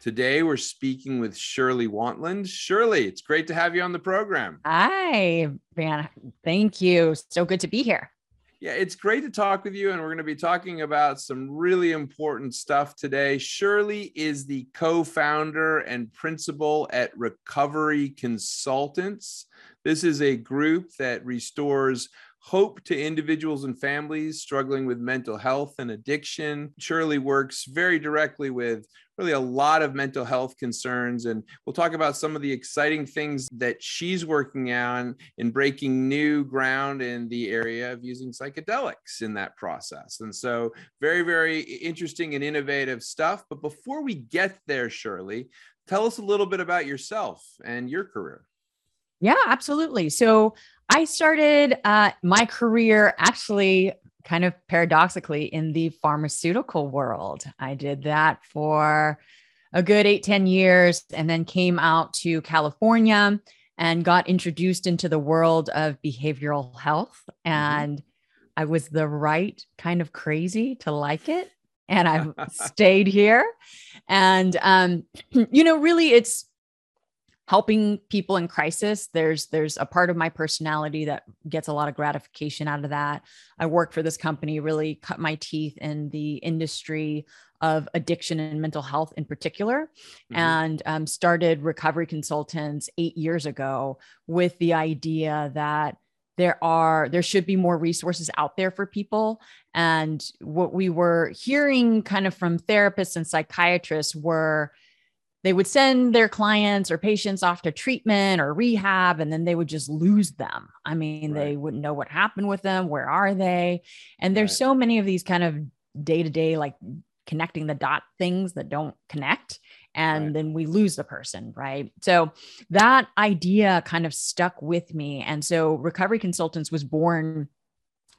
Today, we're speaking with Shirley Wantland. Shirley, it's great to have you on the program. Hi, Van. Thank you. So good to be here. Yeah, it's great to talk with you. And we're going to be talking about some really important stuff today. Shirley is the co founder and principal at Recovery Consultants. This is a group that restores hope to individuals and families struggling with mental health and addiction. Shirley works very directly with really a lot of mental health concerns. And we'll talk about some of the exciting things that she's working on in breaking new ground in the area of using psychedelics in that process. And so, very, very interesting and innovative stuff. But before we get there, Shirley, tell us a little bit about yourself and your career. Yeah, absolutely. So, I started uh, my career actually kind of paradoxically in the pharmaceutical world. I did that for a good eight ten years and then came out to California and got introduced into the world of behavioral health. Mm-hmm. And. I was the right kind of crazy to like it. And I've stayed here. And, um, you know, really, it's helping people in crisis there's there's a part of my personality that gets a lot of gratification out of that i work for this company really cut my teeth in the industry of addiction and mental health in particular mm-hmm. and um, started recovery consultants eight years ago with the idea that there are there should be more resources out there for people and what we were hearing kind of from therapists and psychiatrists were they would send their clients or patients off to treatment or rehab and then they would just lose them i mean right. they wouldn't know what happened with them where are they and there's right. so many of these kind of day to day like connecting the dot things that don't connect and right. then we lose the person right so that idea kind of stuck with me and so recovery consultants was born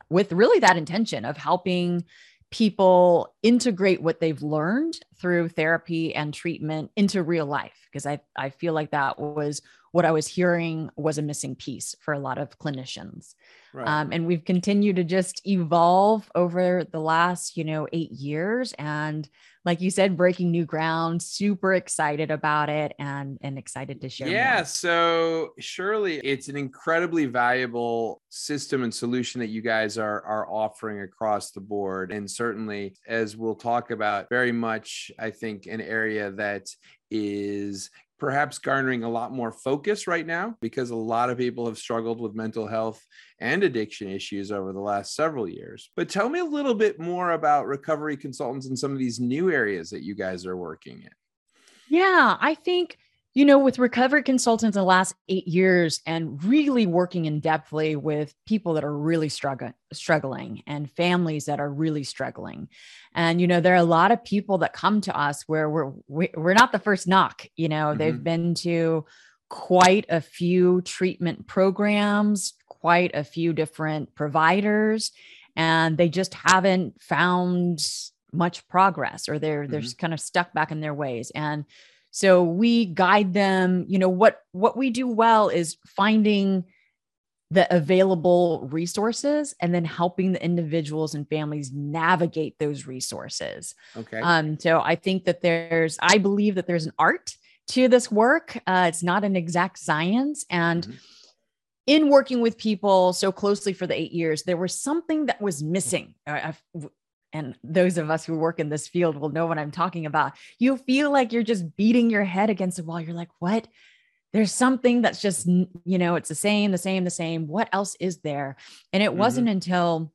with really that intention of helping people integrate what they've learned through therapy and treatment into real life because I, I feel like that was what I was hearing was a missing piece for a lot of clinicians. Right. Um, and we've continued to just evolve over the last, you know, eight years. And like you said, breaking new ground, super excited about it and, and excited to share. Yeah. More. So Shirley it's an incredibly valuable system and solution that you guys are, are offering across the board. And certainly, as we'll talk about, very much, I think, an area that is perhaps garnering a lot more focus right now because a lot of people have struggled with mental health and addiction issues over the last several years. But tell me a little bit more about recovery consultants and some of these new areas that you guys are working in. Yeah, I think you know, with recovery consultants in the last eight years and really working in depthly with people that are really struggling, struggling and families that are really struggling. And, you know, there are a lot of people that come to us where we're, we're not the first knock, you know, mm-hmm. they've been to quite a few treatment programs, quite a few different providers, and they just haven't found much progress or they're, mm-hmm. they're kind of stuck back in their ways. And, so we guide them, you know, what what we do well is finding the available resources and then helping the individuals and families navigate those resources. Okay. Um, so I think that there's, I believe that there's an art to this work. Uh, it's not an exact science. And mm-hmm. in working with people so closely for the eight years, there was something that was missing. I, and those of us who work in this field will know what I'm talking about. You feel like you're just beating your head against the wall. You're like, what? There's something that's just, you know, it's the same, the same, the same. What else is there? And it mm-hmm. wasn't until,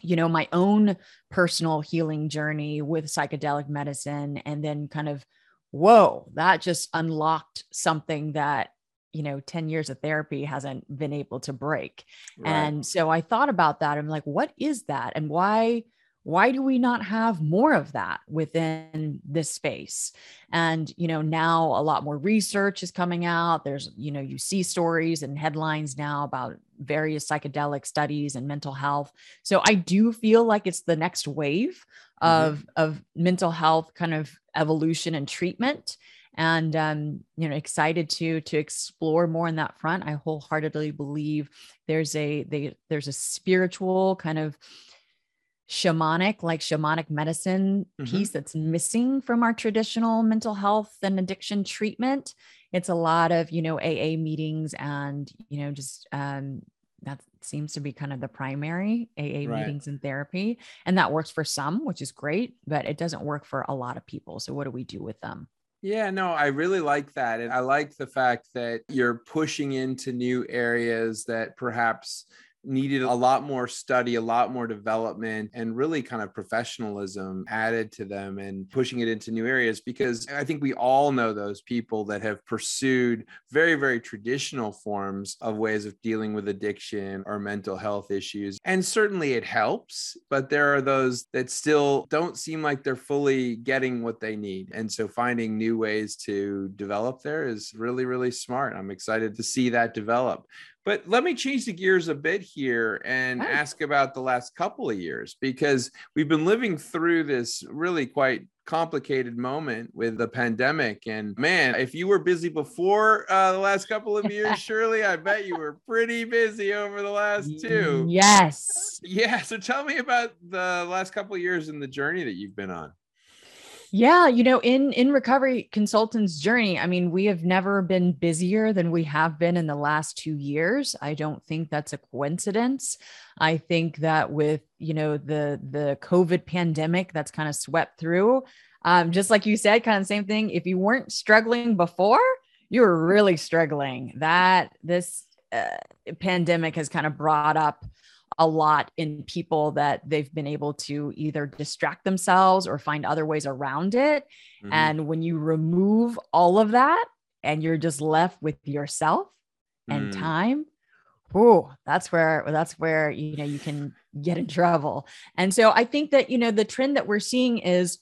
you know, my own personal healing journey with psychedelic medicine and then kind of, whoa, that just unlocked something that you know 10 years of therapy hasn't been able to break right. and so i thought about that i'm like what is that and why why do we not have more of that within this space? And you know now a lot more research is coming out. There's you know you see stories and headlines now about various psychedelic studies and mental health. So i do feel like it's the next wave mm-hmm. of of mental health kind of evolution and treatment. And um, you know excited to to explore more in that front. I wholeheartedly believe there's a they, there's a spiritual kind of shamanic, like shamanic medicine mm-hmm. piece that's missing from our traditional mental health and addiction treatment. It's a lot of, you know, AA meetings and, you know, just um, that seems to be kind of the primary AA right. meetings and therapy. And that works for some, which is great, but it doesn't work for a lot of people. So, what do we do with them? Yeah, no, I really like that. And I like the fact that you're pushing into new areas that perhaps needed a lot more study, a lot more development, and really kind of professionalism added to them and pushing it into new areas. Because I think we all know those people that have pursued very, very traditional forms of ways of dealing with addiction or mental health issues. And certainly it helps, but there are those that still don't seem like they're fully getting what they need. And so finding new ways to develop there is really, really smart. I'm excited to see that develop. But let me change the gears a bit here and ask about the last couple of years because we've been living through this really quite complicated moment with the pandemic. And man, if you were busy before uh, the last couple of years, Shirley, I bet you were pretty busy over the last two. Yes. Yeah. So tell me about the last couple of years and the journey that you've been on. Yeah, you know, in in recovery consultants journey, I mean, we have never been busier than we have been in the last 2 years. I don't think that's a coincidence. I think that with, you know, the the COVID pandemic that's kind of swept through, um just like you said, kind of same thing, if you weren't struggling before, you were really struggling. That this uh, pandemic has kind of brought up a lot in people that they've been able to either distract themselves or find other ways around it. Mm-hmm. And when you remove all of that and you're just left with yourself and mm. time, oh, that's where that's where you know you can get in trouble. And so I think that you know the trend that we're seeing is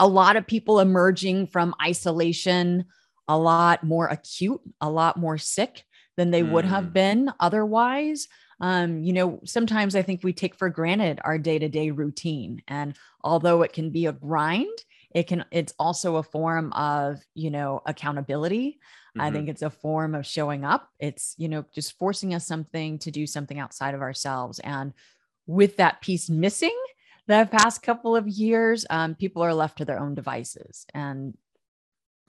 a lot of people emerging from isolation, a lot more acute, a lot more sick than they mm. would have mm. been otherwise um, you know, sometimes I think we take for granted our day to day routine. And although it can be a grind, it can, it's also a form of, you know, accountability. Mm-hmm. I think it's a form of showing up. It's, you know, just forcing us something to do something outside of ourselves. And with that piece missing, the past couple of years, um, people are left to their own devices. And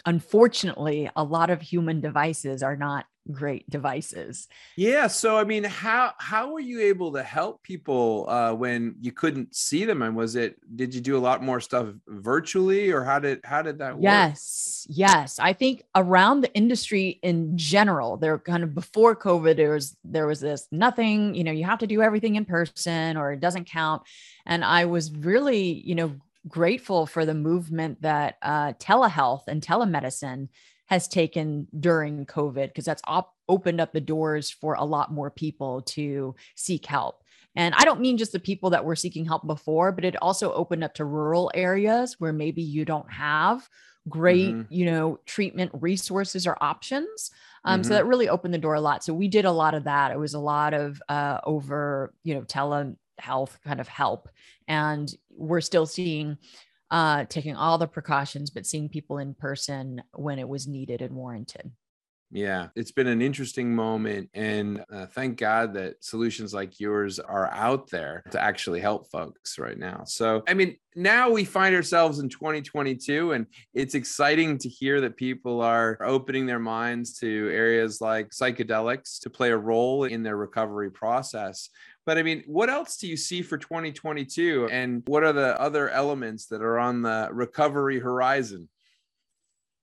unfortunately, a lot of human devices are not great devices. Yeah. So I mean, how how were you able to help people uh, when you couldn't see them? And was it did you do a lot more stuff virtually, or how did how did that work? Yes, yes. I think around the industry in general, there kind of before COVID, there was there was this nothing. You know, you have to do everything in person, or it doesn't count. And I was really, you know, grateful for the movement that uh, telehealth and telemedicine has taken during COVID because that's op- opened up the doors for a lot more people to seek help. And I don't mean just the people that were seeking help before, but it also opened up to rural areas where maybe you don't have great, mm-hmm. you know, treatment resources or options. Um, mm-hmm. So that really opened the door a lot. So we did a lot of that. It was a lot of uh, over, you know, telehealth kind of help. And we're still seeing uh, taking all the precautions, but seeing people in person when it was needed and warranted. Yeah, it's been an interesting moment. And uh, thank God that solutions like yours are out there to actually help folks right now. So, I mean, now we find ourselves in 2022, and it's exciting to hear that people are opening their minds to areas like psychedelics to play a role in their recovery process. But I mean, what else do you see for 2022? And what are the other elements that are on the recovery horizon?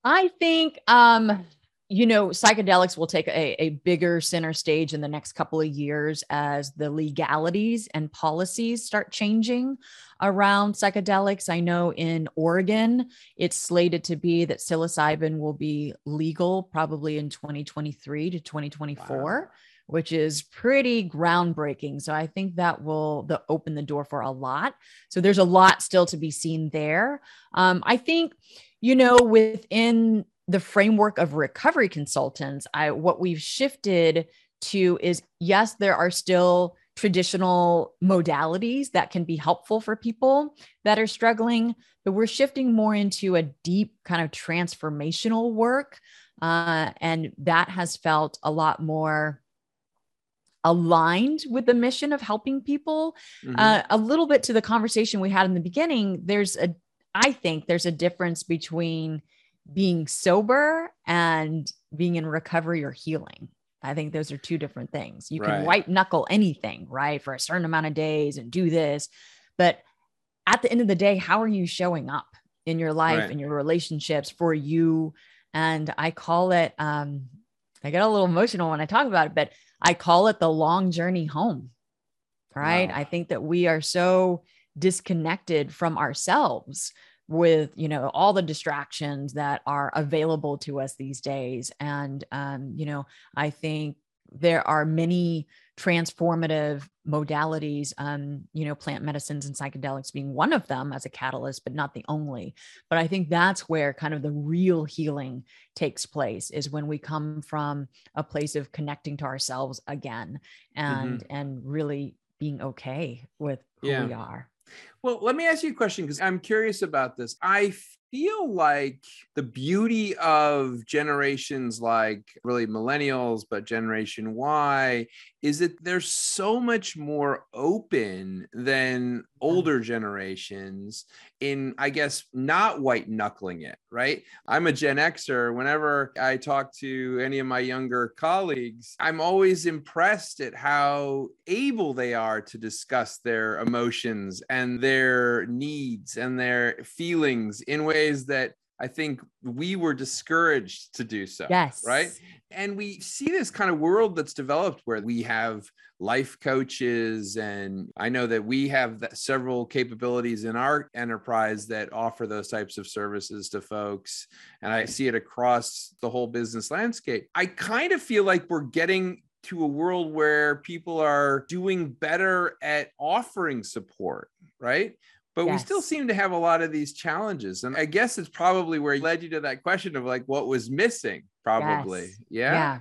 I think um, you know, psychedelics will take a, a bigger center stage in the next couple of years as the legalities and policies start changing around psychedelics. I know in Oregon, it's slated to be that psilocybin will be legal probably in 2023 to 2024. Wow. Which is pretty groundbreaking. So I think that will the open the door for a lot. So there's a lot still to be seen there. Um, I think, you know, within the framework of recovery consultants, I what we've shifted to is yes, there are still traditional modalities that can be helpful for people that are struggling, but we're shifting more into a deep kind of transformational work. Uh, and that has felt a lot more aligned with the mission of helping people. Mm-hmm. Uh, a little bit to the conversation we had in the beginning, there's a, I think there's a difference between being sober and being in recovery or healing. I think those are two different things. You can right. white knuckle anything, right, for a certain amount of days and do this. But at the end of the day, how are you showing up in your life, right. in your relationships for you? And I call it, um, I get a little emotional when I talk about it, but I call it the long journey home. Right. Wow. I think that we are so disconnected from ourselves with you know all the distractions that are available to us these days and um, you know i think there are many transformative modalities um, you know plant medicines and psychedelics being one of them as a catalyst but not the only but i think that's where kind of the real healing takes place is when we come from a place of connecting to ourselves again and mm-hmm. and really being okay with who yeah. we are well, let me ask you a question because I'm curious about this. I feel like the beauty of generations like really millennials, but Generation Y is that they're so much more open than mm-hmm. older generations in, I guess, not white knuckling it, right? I'm a Gen Xer. Whenever I talk to any of my younger colleagues, I'm always impressed at how able they are to discuss their emotions and their needs and their feelings in ways that I think we were discouraged to do so. Yes. Right. And we see this kind of world that's developed where we have life coaches. And I know that we have several capabilities in our enterprise that offer those types of services to folks. And I see it across the whole business landscape. I kind of feel like we're getting to a world where people are doing better at offering support, right? but yes. we still seem to have a lot of these challenges and i guess it's probably where led you to that question of like what was missing probably yes. yeah yeah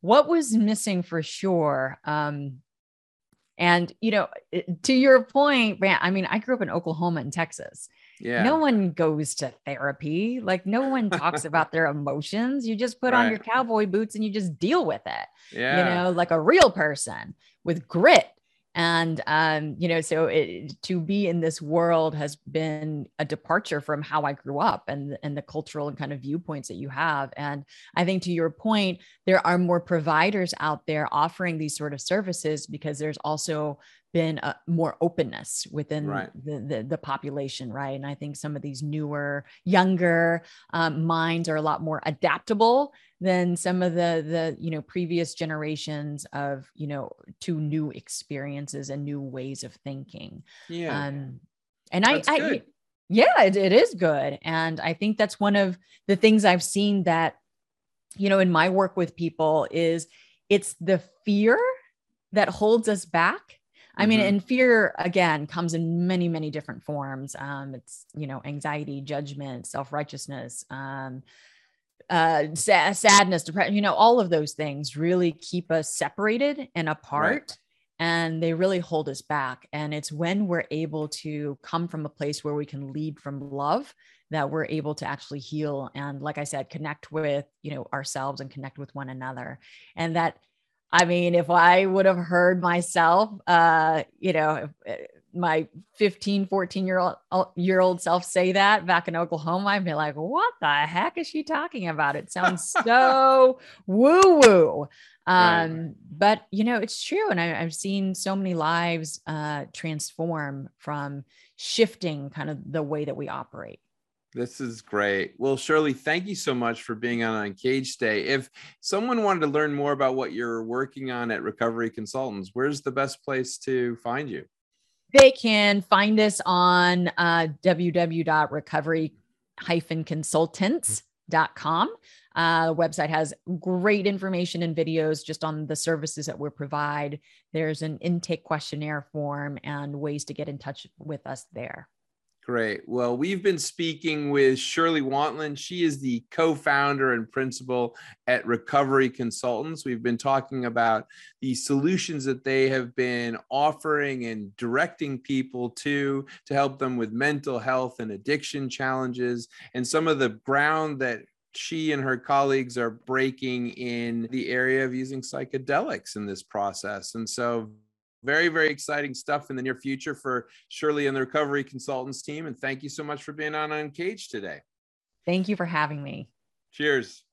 what was missing for sure um and you know to your point Bant, i mean i grew up in oklahoma and texas yeah. No one goes to therapy. Like no one talks about their emotions. You just put right. on your cowboy boots and you just deal with it. Yeah. You know, like a real person with grit and um, you know so it, to be in this world has been a departure from how i grew up and and the cultural and kind of viewpoints that you have. And i think to your point there are more providers out there offering these sort of services because there's also been a, more openness within right. the, the, the population, right? And I think some of these newer, younger um, minds are a lot more adaptable than some of the the you know previous generations of you know to new experiences and new ways of thinking. Yeah, um, and that's I, I yeah, it, it is good, and I think that's one of the things I've seen that you know in my work with people is it's the fear that holds us back I mean, mm-hmm. and fear again comes in many, many different forms. Um, it's you know anxiety, judgment, self righteousness, um, uh, sa- sadness, depression. You know, all of those things really keep us separated and apart. Right. And they really hold us back. And it's when we're able to come from a place where we can lead from love that we're able to actually heal and like i said connect with you know ourselves and connect with one another and that I mean, if I would have heard myself, uh, you know, uh, my 15, 14 year old uh, year old self say that back in Oklahoma, I'd be like, what the heck is she talking about? It sounds so woo woo. Um, right. but you know, it's true. And I, have seen so many lives uh, transform from shifting kind of the way that we operate. This is great. Well, Shirley, thank you so much for being on Uncaged Day. If someone wanted to learn more about what you're working on at Recovery Consultants, where's the best place to find you? They can find us on uh, www.recovery-consultants.com. Uh, the website has great information and videos just on the services that we provide. There's an intake questionnaire form and ways to get in touch with us there. Great. Well, we've been speaking with Shirley Wantland. She is the co founder and principal at Recovery Consultants. We've been talking about the solutions that they have been offering and directing people to to help them with mental health and addiction challenges, and some of the ground that she and her colleagues are breaking in the area of using psychedelics in this process. And so, very, very exciting stuff in the near future for Shirley and the Recovery Consultants team. And thank you so much for being on Uncaged today. Thank you for having me. Cheers.